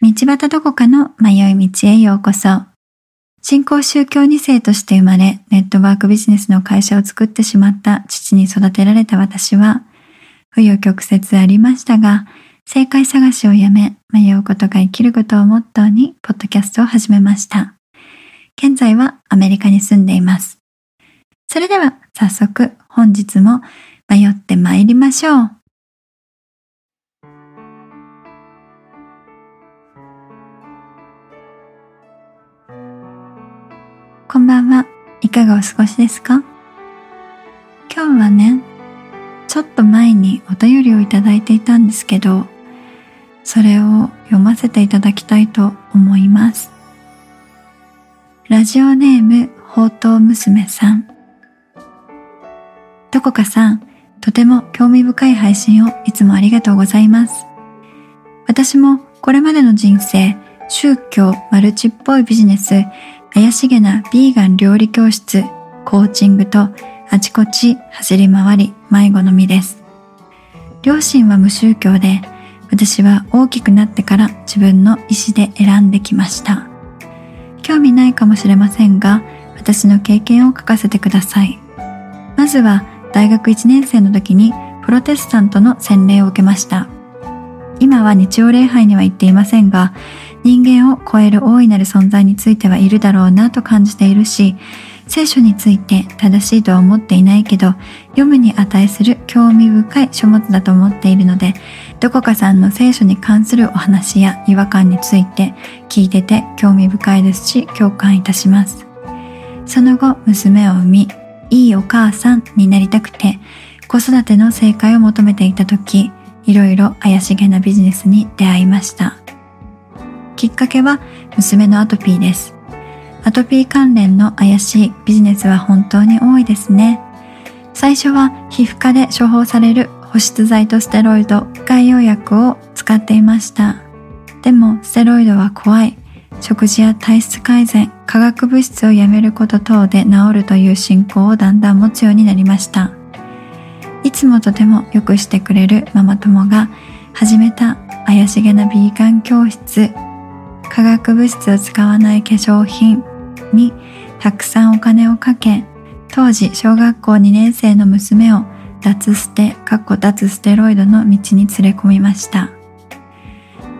道端どこかの迷い道へようこそ。新興宗教2世として生まれ、ネットワークビジネスの会社を作ってしまった父に育てられた私は、紆余曲折ありましたが、正解探しをやめ、迷うことが生きることをモットーに、ポッドキャストを始めました。現在はアメリカに住んでいます。それでは早速本日も迷って参りましょう。こんばんは。いかがお過ごしですか？今日はね、ちょっと前にお便りをいただいていたんですけど、それを読ませていただきたいと思います。ラジオネーム、ほうとう娘さん。どこかさん、とても興味深い配信をいつもありがとうございます。私もこれまでの人生、宗教、マルチっぽいビジネス、怪しげなビーガン料理教室、コーチングとあちこち走り回り迷子の身です。両親は無宗教で、私は大きくなってから自分の意思で選んできました。興味ないかもしれませんが、私の経験を書かせてください。まずは大学1年生の時にプロテスタントの洗礼を受けました。今は日曜礼拝には行っていませんが、人間を超える大いなる存在についてはいるだろうなと感じているし、聖書について正しいとは思っていないけど、読むに値する興味深い書物だと思っているので、どこかさんの聖書に関するお話や違和感について聞いてて興味深いですし、共感いたします。その後、娘を産み、いいお母さんになりたくて、子育ての正解を求めていた時、いろいろ怪しげなビジネスに出会いました。きっかけは娘のアトピーです。アトピー関連の怪しいビジネスは本当に多いですね。最初は皮膚科で処方される保湿剤とステロイド、外用薬を使っていました。でもステロイドは怖い。食事や体質改善、化学物質をやめること等で治るという信仰をだんだん持つようになりました。いつもとてもよくしてくれるママ友が始めた怪しげなビーガン教室化学物質を使わない化粧品にたくさんお金をかけ、当時小学校2年生の娘を脱捨て、かっこ脱ステロイドの道に連れ込みました。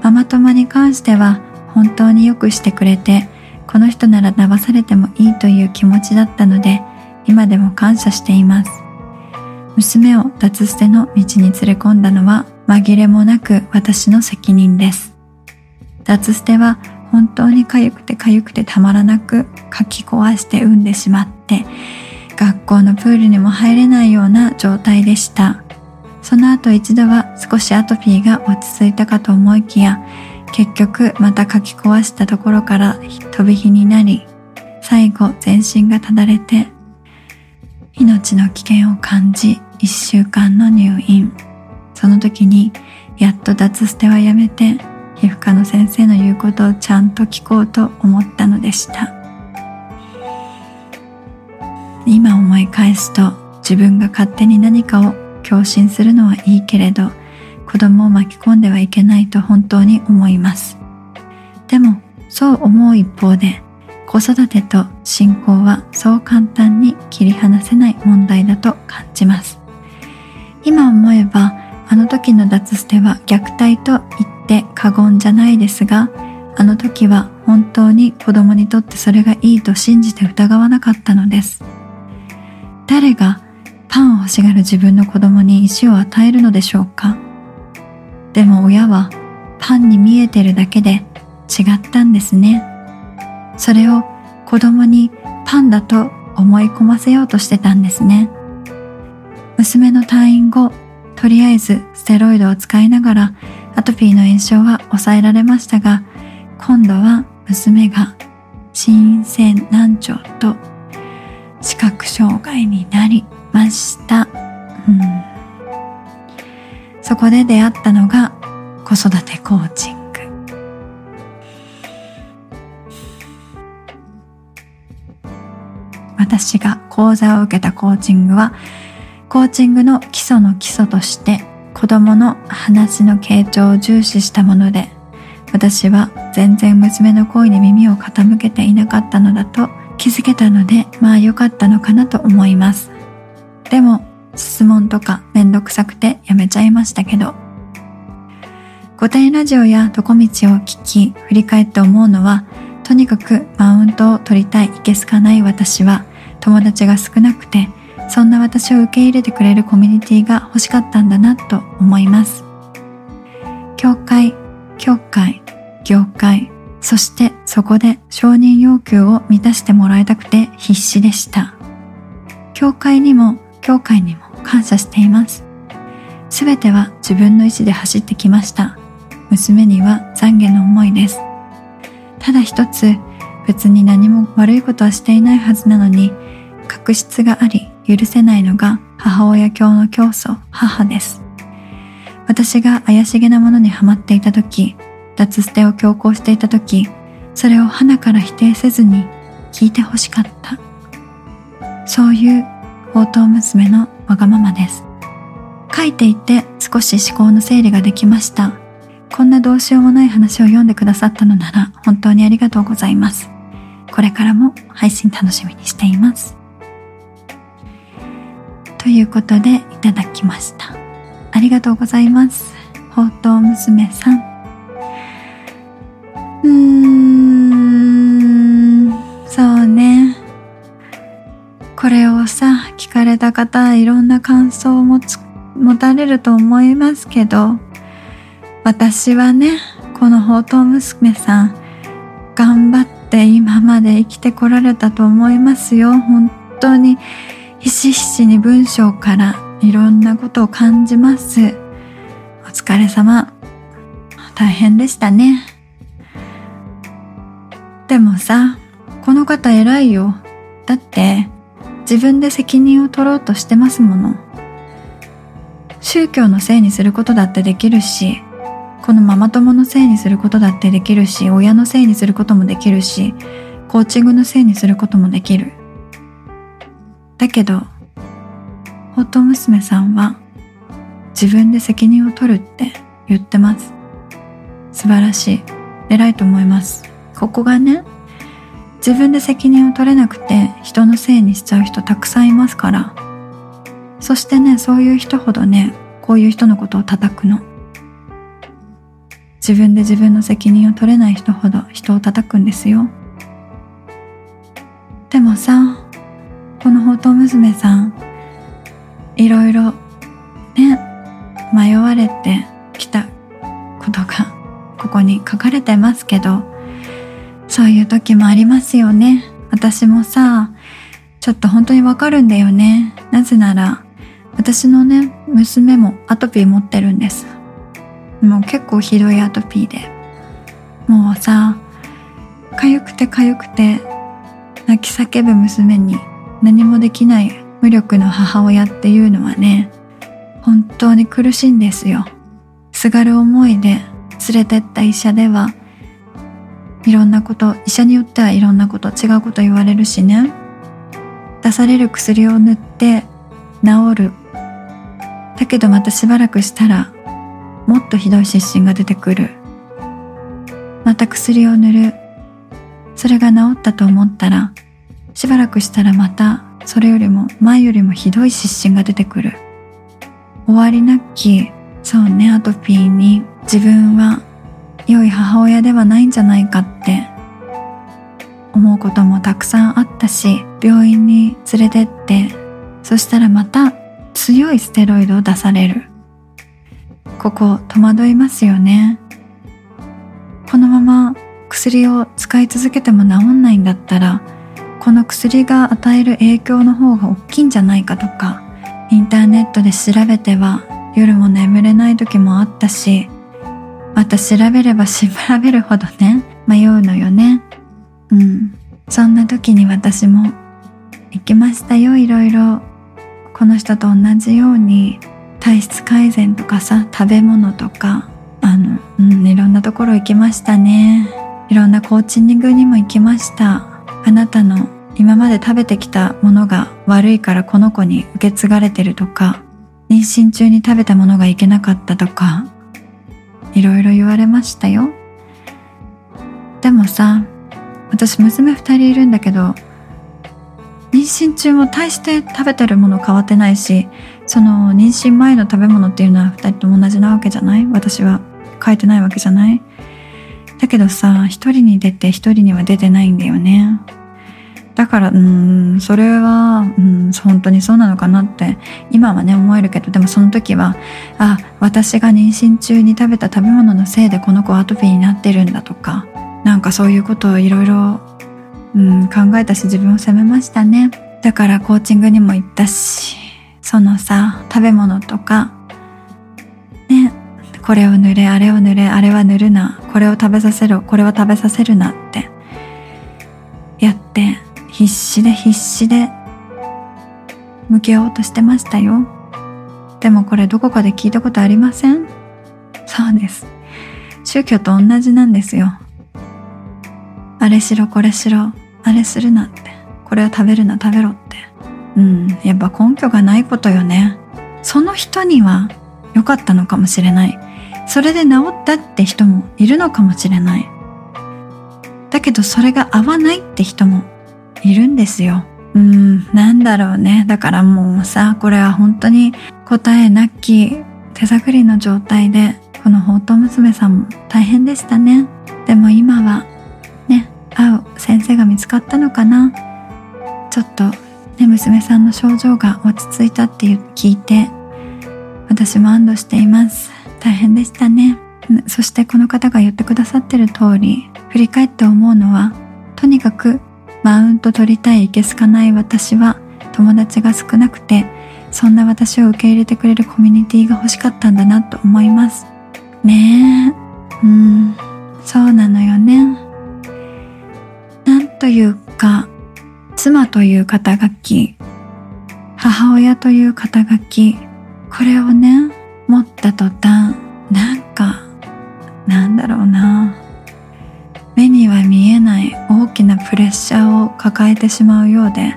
ママ友に関しては本当によくしてくれて、この人なら騙されてもいいという気持ちだったので、今でも感謝しています。娘を脱捨ての道に連れ込んだのは紛れもなく私の責任です。脱捨ては本当に痒くて痒くてたまらなく書き壊して産んでしまって学校のプールにも入れないような状態でしたその後一度は少しアトピーが落ち着いたかと思いきや結局また書き壊したところから飛び火になり最後全身がただれて命の危険を感じ一週間の入院。その時にやっと脱捨てはやめて皮膚科の先生の言うことをちゃんと聞こうと思ったのでした。今思い返すと自分が勝手に何かを共振するのはいいけれど子供を巻き込んではいけないと本当に思います。でもそう思う一方で子育てと信仰はそう簡単に切り離せない問題だと感じます。今思えばあの時の脱捨ては虐待と言って過言じゃないですが、あの時は本当に子供にとってそれがいいと信じて疑わなかったのです。誰がパンを欲しがる自分の子供に石を与えるのでしょうかでも親はパンに見えてるだけで違ったんですね。それを子供にパンだと思い込ませようとしてたんですね。娘の退院後、とりあえずステロイドを使いながらアトピーの炎症は抑えられましたが、今度は娘が心線難聴と視覚障害になりました。うん、そこで出会ったのが子育てコーチング。私が講座を受けたコーチングはコーチングの基礎の基礎として子供の話の傾聴を重視したもので、私は全然娘の声に耳を傾けていなかったのだと気づけたのでまあ良かったのかなと思います。でも質問とかめんどくさくてやめちゃいましたけど御殿ラジオやどこ道を聞き振り返って思うのはとにかくマウントを取りたいいけすかない私は友達が少なくてそんな私を受け入れてくれるコミュニティが欲しかったんだなと思います。教会教会業界そしてそこで承認要求を満たしてもらいたくて必死でした。教会にも教会にも感謝しています。すべては自分の意志で走ってきました。娘には懺悔の思いです。ただ一つ別に何も悪いことはしていないはずなのに確執があり許せないのが母親教の教祖母です。私が怪しげなものにはまっていた時脱捨てを強行していた時それを花から否定せずに聞いてほしかった。そういう宝刀娘のわがままです。書いていて少し思考の整理ができました。こんなどうしようもない話を読んでくださったのなら本当にありがとうございます。これからも配信楽しみにしています。ということでいただきました。ありがとうございます。宝刀娘さん。うーんそうね。これをさ聞かれた方いろんな感想を持つ持たれると思いますけど私はねこの宝刀娘さん頑張って今まで生きてこられたと思いますよ。本当にひしひしに文章からいろんなことを感じます。お疲れ様。大変でしたね。でもさこの方偉いよ。だって自分で責任を取ろうとしてますもの。宗教のせいにすることだってできるしこのママ友のせいにすることだってできるし親のせいにすることもできるしコーチングのせいにすることもできる。だけど宝刀娘さんは自分で責任を取るって言ってます。素晴らしい。偉いと思います。ここがね自分で責任を取れなくて人のせいにしちゃう人たくさんいますから。そしてねそういう人ほどねこういう人のことを叩くの。自分で自分の責任を取れない人ほど人を叩くんですよ。でもさこの宝刀娘さんいろいろね迷われてきたことがここに書かれてますけどそういう時もありますよね。私もさちょっと本当にわかるんだよね。なぜなら私のね娘もアトピー持ってるんです。もう結構ひどいアトピーで。もうさ痒くて痒くて泣き叫ぶ娘に何もできない無力の母親っていうのはね本当に苦しいんですよ。すがる思いで連れてった医者ではいろんなこと医者によってはいろんなこと違うこと言われるしね。出される薬を塗って治る。だけどまたしばらくしたらもっとひどい湿疹が出てくる。また薬を塗る。それが治ったと思ったらしばらくしたらまたそれよりも前よりもひどい湿疹が出てくる。終わりなきそうねアトピーに自分は良い母親ではないんじゃないかって。思うこともたくさんあったし病院に連れてって。そしたらまた強いステロイドを出される。ここ戸惑いますよね。このまま薬を使い続けても治んないんだったらこの薬が与える影響の方が大きいんじゃないかとかインターネットで調べては夜も眠れない時もあったしまた調べれば調べるほどね迷うのよね。うん。そんな時に私も行きましたよいろいろ。この人と同じように体質改善とかさ食べ物とかあの、うん、いろんなところ行きましたね。いろんなコーチングにも行きました。あなたの今まで食べてきたものが悪いからこの子に受け継がれてるとか妊娠中に食べたものがいけなかったとかいろいろ言われましたよ。でもさ私娘2人いるんだけど妊娠中も大して食べてるもの変わってないしその妊娠前の食べ物っていうのは2人とも同じなわけじゃない？私は変えてないわけじゃない？だけどさ一人に出て一人には出てないんだよね。だからうんそれはうん本当にそうなのかなって今はね思えるけどでもその時はあ私が妊娠中に食べた食べ物のせいでこの子アトピーになってるんだとかなんかそういうことをいろいろ考えたし自分を責めましたね。だからコーチングにも行ったしそのさ食べ物とかねこれを塗れあれを塗れあれは塗るなこれを食べさせろこれは食べさせるなってやって必死で必死で向き合おうとしてましたよ。でもこれどこかで聞いたことありません？そうです。宗教と同じなんですよ。あれしろこれしろあれするなって。これを食べるな食べろって。うんやっぱ根拠がないことよね。その人には良かったのかもしれない。それで治ったって人もいるのかもしれない。だけどそれが合わないって人もいるんですよ。うん、なんだろうね。だからもうさ、これは本当に答えなき手探りの状態で、この宝刀娘さんも大変でしたね。でも今は、ね、会う先生が見つかったのかな。ちょっと、ね、娘さんの症状が落ち着いたって聞いて、私も安堵しています。大変でしたね。そしてこの方が言ってくださってる通り、振り返って思うのは、とにかくマウント取りたいいけすかない私は友達が少なくてそんな私を受け入れてくれるコミュニティが欲しかったんだなと思います。ねえ。うん。そうなのよね。なんというか妻という肩書き母親という肩書きこれをね持った途端なんかなんだろうな。目には見えない大きなプレッシャーを抱えてしまうようで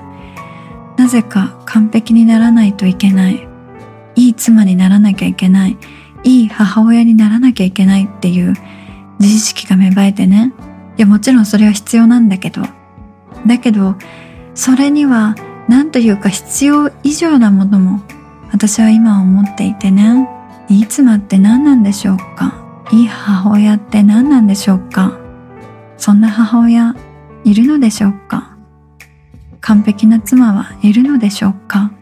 なぜか完璧にならないといけない。いい妻にならなきゃいけない。いい母親にならなきゃいけないっていう自意識が芽生えてね。いやもちろんそれは必要なんだけど。だけどそれには何というか必要以上なものも私は今思っていてね。いい妻って何なんでしょうか？いい母親って何なんでしょうか？そんな母親いるのでしょうか？完璧な妻はいるのでしょうか？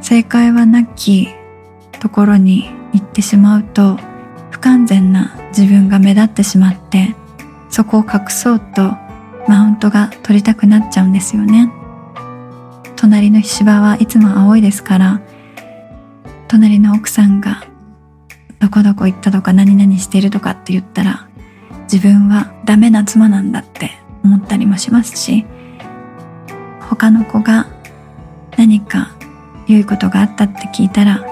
正解はなきところに行ってしまうと不完全な自分が目立ってしまってそこを隠そうとマウントが取りたくなっちゃうんですよね。隣の芝はいつも青いですから隣の奥さんがどこどこ行ったとか何々してるとかって言ったら自分はダメな妻なんだって思ったりもしますし他の子が何か良いことがあったって聞いたら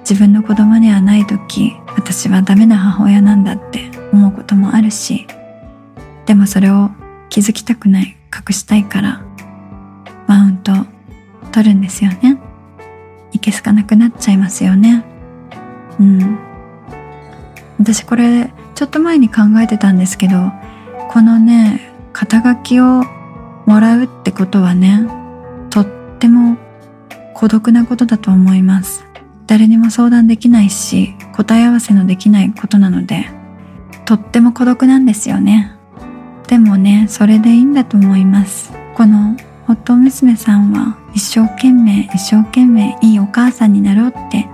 自分の子供にはない時私はダメな母親なんだって思うこともあるしでもそれを気づきたくない隠したいからマウント取るんですよね。いけすかなくなっちゃいますよね。うん。私これちょっと前に考えてたんですけどこのね肩書きをもらうってことはねとっても孤独なことだと思います。誰にも相談できないし答え合わせのできないことなのでとっても孤独なんですよね。でもねそれでいいんだと思います。この夫娘さんは一生懸命一生懸命いいお母さんになろうって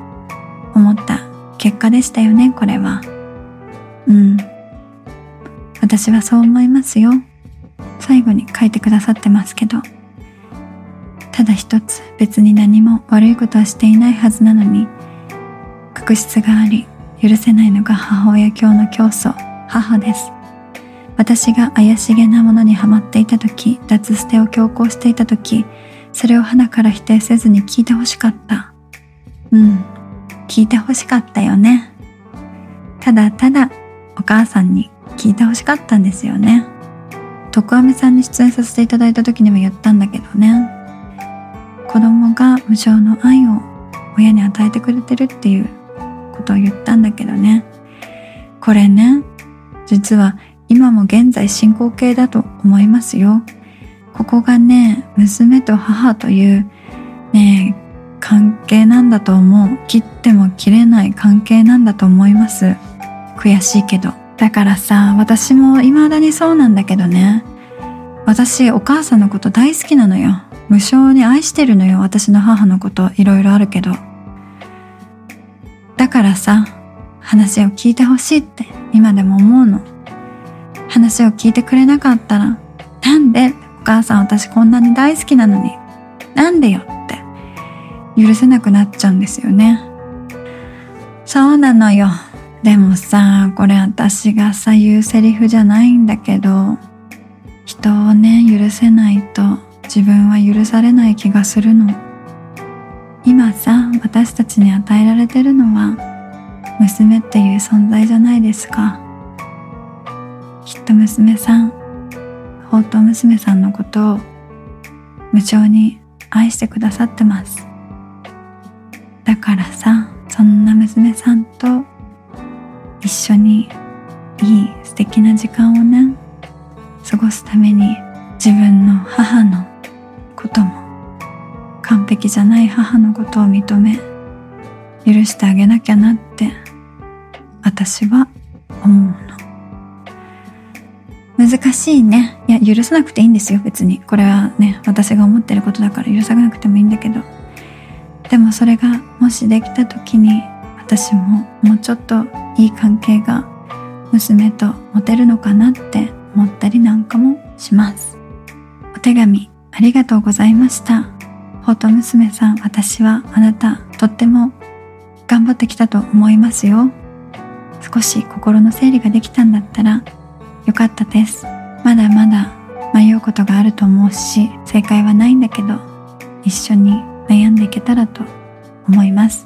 思った結果でしたよねこれは。うん。私はそう思いますよ。最後に書いてくださってますけど。ただ一つ別に何も悪いことはしていないはずなのに、確執があり、許せないのが母親教の教祖、母です。私が怪しげなものにはまっていた時、脱捨てを強行していた時、それを花から否定せずに聞いてほしかった。うん、聞いてほしかったよね。ただただお母さんに聞いてほしかったんですよね徳飴さんに出演させていただいた時にも言ったんだけどね子供が無償の愛を親に与えてくれてるっていうことを言ったんだけどねこれね実は今も現在進行形だと思いますよ。ここがね、娘と母というね、関係なんだと思う。切っても切れない関係なんだと思います。悔しいけど。だからさ、私も未だにそうなんだけどね。私、お母さんのこと大好きなのよ。無償に愛してるのよ。私の母のこと、いろいろあるけど。だからさ、話を聞いてほしいって今でも思うの。話を聞いてくれなかったら、なんでお母さん私こんなに大好きなのに、なんでよって許せなくなっちゃうんですよね。そうなのよ。でもさ、これ私がさ言うセリフじゃないんだけど、人をね、許せないと自分は許されない気がするの。今さ、私たちに与えられてるのは、娘っていう存在じゃないですか。きっと娘さん、宝刀娘さんのことを無償に愛してくださってます。だからさ、そんな娘さんと一緒にいい素敵な時間をね、過ごすために自分の母のことも完璧じゃない母のことを認め許してあげなきゃなって私は思うの。難しいね。いや許さなくていいんですよ別に。これはね私が思ってることだから許さなくてもいいんだけど。でもそれがもしできた時に私ももうちょっといい関係が娘と持てるのかなって思ったりなんかもします。お手紙ありがとうございました。ほうと娘さん私はあなたとっても頑張ってきたと思いますよ。少し心の整理ができたんだったらよかったです。まだまだ迷うことがあると思うし正解はないんだけど一緒に悩んでいけたらと思います。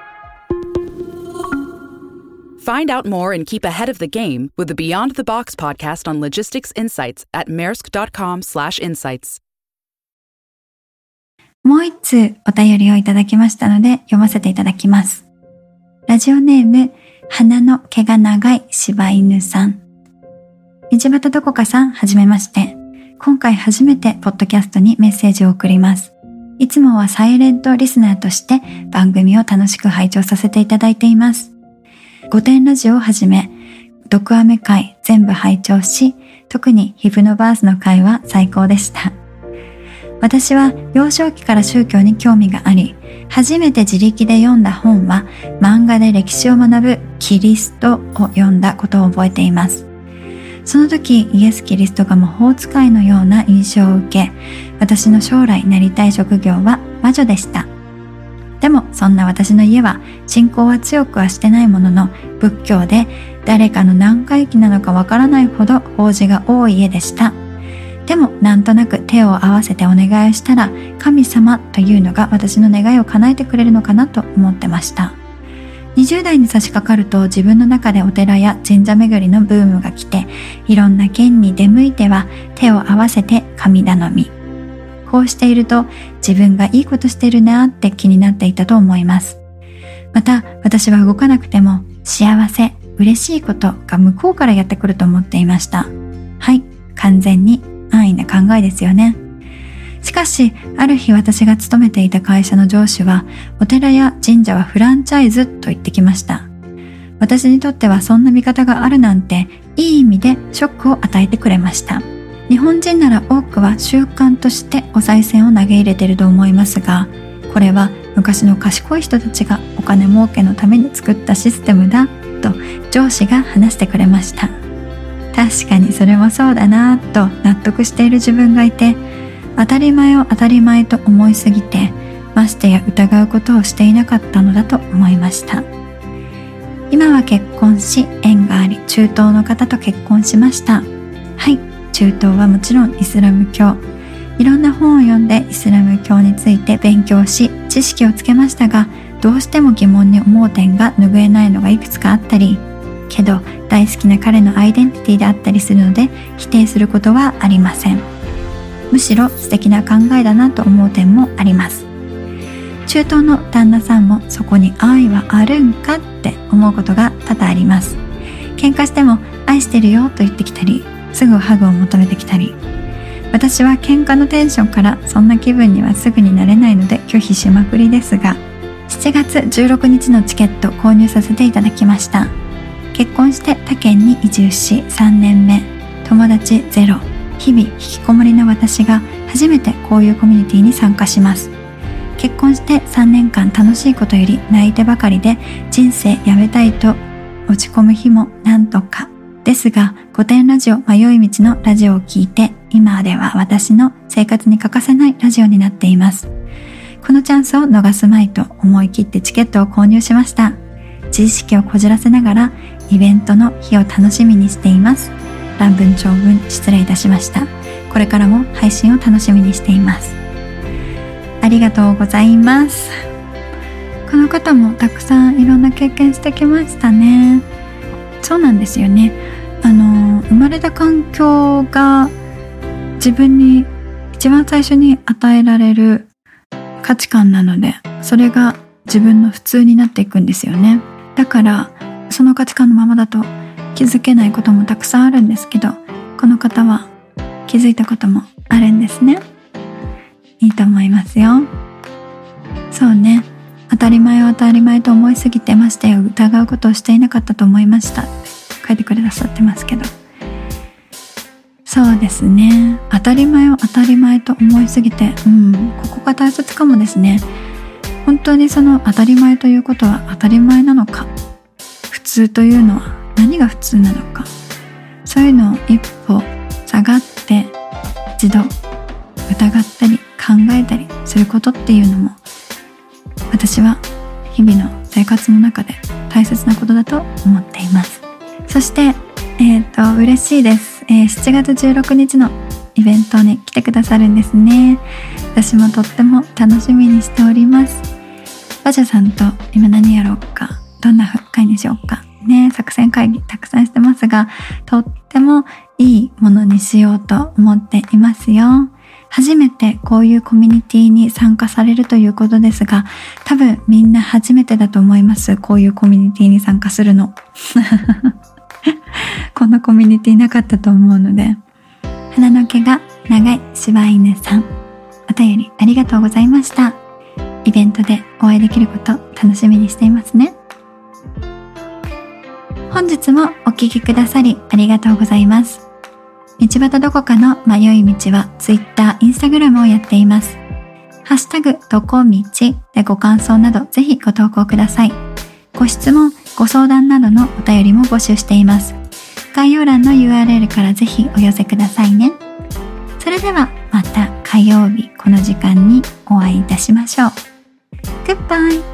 Find out more and keep ahead of the game with the Beyond the Box podcast on logistics insights at maersk.com/insights. もう一通お便りをいただきましたので読ませていただきます。ラジオネーム、鼻の毛が長い柴犬さん。道端どこかさん、はじめまして。今回初めてポッドキャストにメッセージを送ります。いつもはサイレントリスナーとして番組を楽しく拝聴させていただいています。御殿ラジオをはじめ、毒アメ会全部拝聴し、特にヒプノバースの会は最高でした。私は幼少期から宗教に興味があり、初めて自力で読んだ本は漫画で歴史を学ぶキリストを読んだことを覚えています。その時イエス・キリストが魔法使いのような印象を受け、私の将来なりたい職業は魔女でした。でもそんな私の家は信仰は強くはしてないものの仏教で誰かの何回忌なのかわからないほど法事が多い家でした。でもなんとなく手を合わせてお願いしたら神様というのが私の願いを叶えてくれるのかなと思ってました。20代に差し掛かると自分の中でお寺や神社巡りのブームが来て、いろんな県に出向いては手を合わせて神頼み。こうしていると自分がいいことしてるなって気になっていたと思います。また私は動かなくても幸せ、嬉しいことが向こうからやってくると思っていました。はい、完全に安易な考えですよね。しかし、ある日私が勤めていた会社の上司は、お寺や神社はフランチャイズと言ってきました。私にとってはそんな見方があるなんて、いい意味でショックを与えてくれました。日本人なら多くは習慣としてお賽銭を投げ入れてると思いますが、これは昔の賢い人たちがお金儲けのために作ったシステムだと上司が話してくれました。確かにそれもそうだなぁと納得している自分がいて、当たり前を当たり前と思いすぎてましてや疑うことをしていなかったのだと思いました。今は結婚し縁があり中東の方と結婚しました。はい。中東はもちろんイスラム教。いろんな本を読んでイスラム教について勉強し知識をつけましたがどうしても疑問に思う点が拭えないのがいくつかあったりけど大好きな彼のアイデンティティであったりするので否定することはありません。むしろ素敵な考えだなと思う点もあります。中東の旦那さんもそこに愛はあるんかって思うことが多々あります。喧嘩しても愛してるよと言ってきたりすぐハグを求めてきたり私は喧嘩のテンションからそんな気分にはすぐになれないので拒否しまくりですが7月16日のチケット購入させていただきました。結婚して他県に移住し3年目。友達ゼロ。日々引きこもりの私が初めてこういうコミュニティに参加します。結婚して3年間楽しいことより泣いてばかりで人生やめたいと落ち込む日もなんとか。ですが古典ラジオ迷い道のラジオを聞いて今では私の生活に欠かせないラジオになっています。このチャンスを逃すまいと思い切ってチケットを購入しました。知識をこじらせながらイベントの日を楽しみにしています。乱文長文失礼いたしました。これからも配信を楽しみにしています。ありがとうございます。この方もたくさんいろんな経験してきましたね。そうなんですよね。あの生まれた環境が自分に一番最初に与えられる価値観なのでそれが自分の普通になっていくんですよね。だからその価値観のままだと気づけないこともたくさんあるんですけどこの方は気づいたこともあるんですね。いいと思いますよ。そうね。当たり前を当たり前と思いすぎてましてや疑うことをしていなかったと思いました。書いてくださってますけど。そうですね。当たり前を当たり前と思いすぎてうん。ここが大切かもですね。本当にその当たり前ということは当たり前なのか普通というのは何が普通なのかそういうのを一歩下がって一度疑ったり考えたりすることっていうのも私は日々の生活の中で大切なことだと思っています。そしてえっ、ー、と嬉しいです、えー、7月16日のイベントに来てくださるんですね。私もとっても楽しみにしております。バジャさんと今何やろうか。どんな会にしようか。ね作戦会議たくさんしてますがとってもいいものにしようと思っていますよ。初めてこういうコミュニティに参加されるということですが、多分みんな初めてだと思います。こういうコミュニティに参加するの。コミュニティなかったと思うので。鼻の毛が長い柴犬さん。お便りありがとうございました。イベントでお会いできること楽しみにしていますね。本日もお聴きくださりありがとうございます。道端どこかの迷い道は Twitter、Instagram をやっています。ハッシュタグ、どこ道でご感想などぜひご投稿ください。ご質問、ご相談などのお便りも募集しています。概要欄の URL からぜひお寄せくださいね。それではまた火曜日この時間にお会いいたしましょう。Goodbye!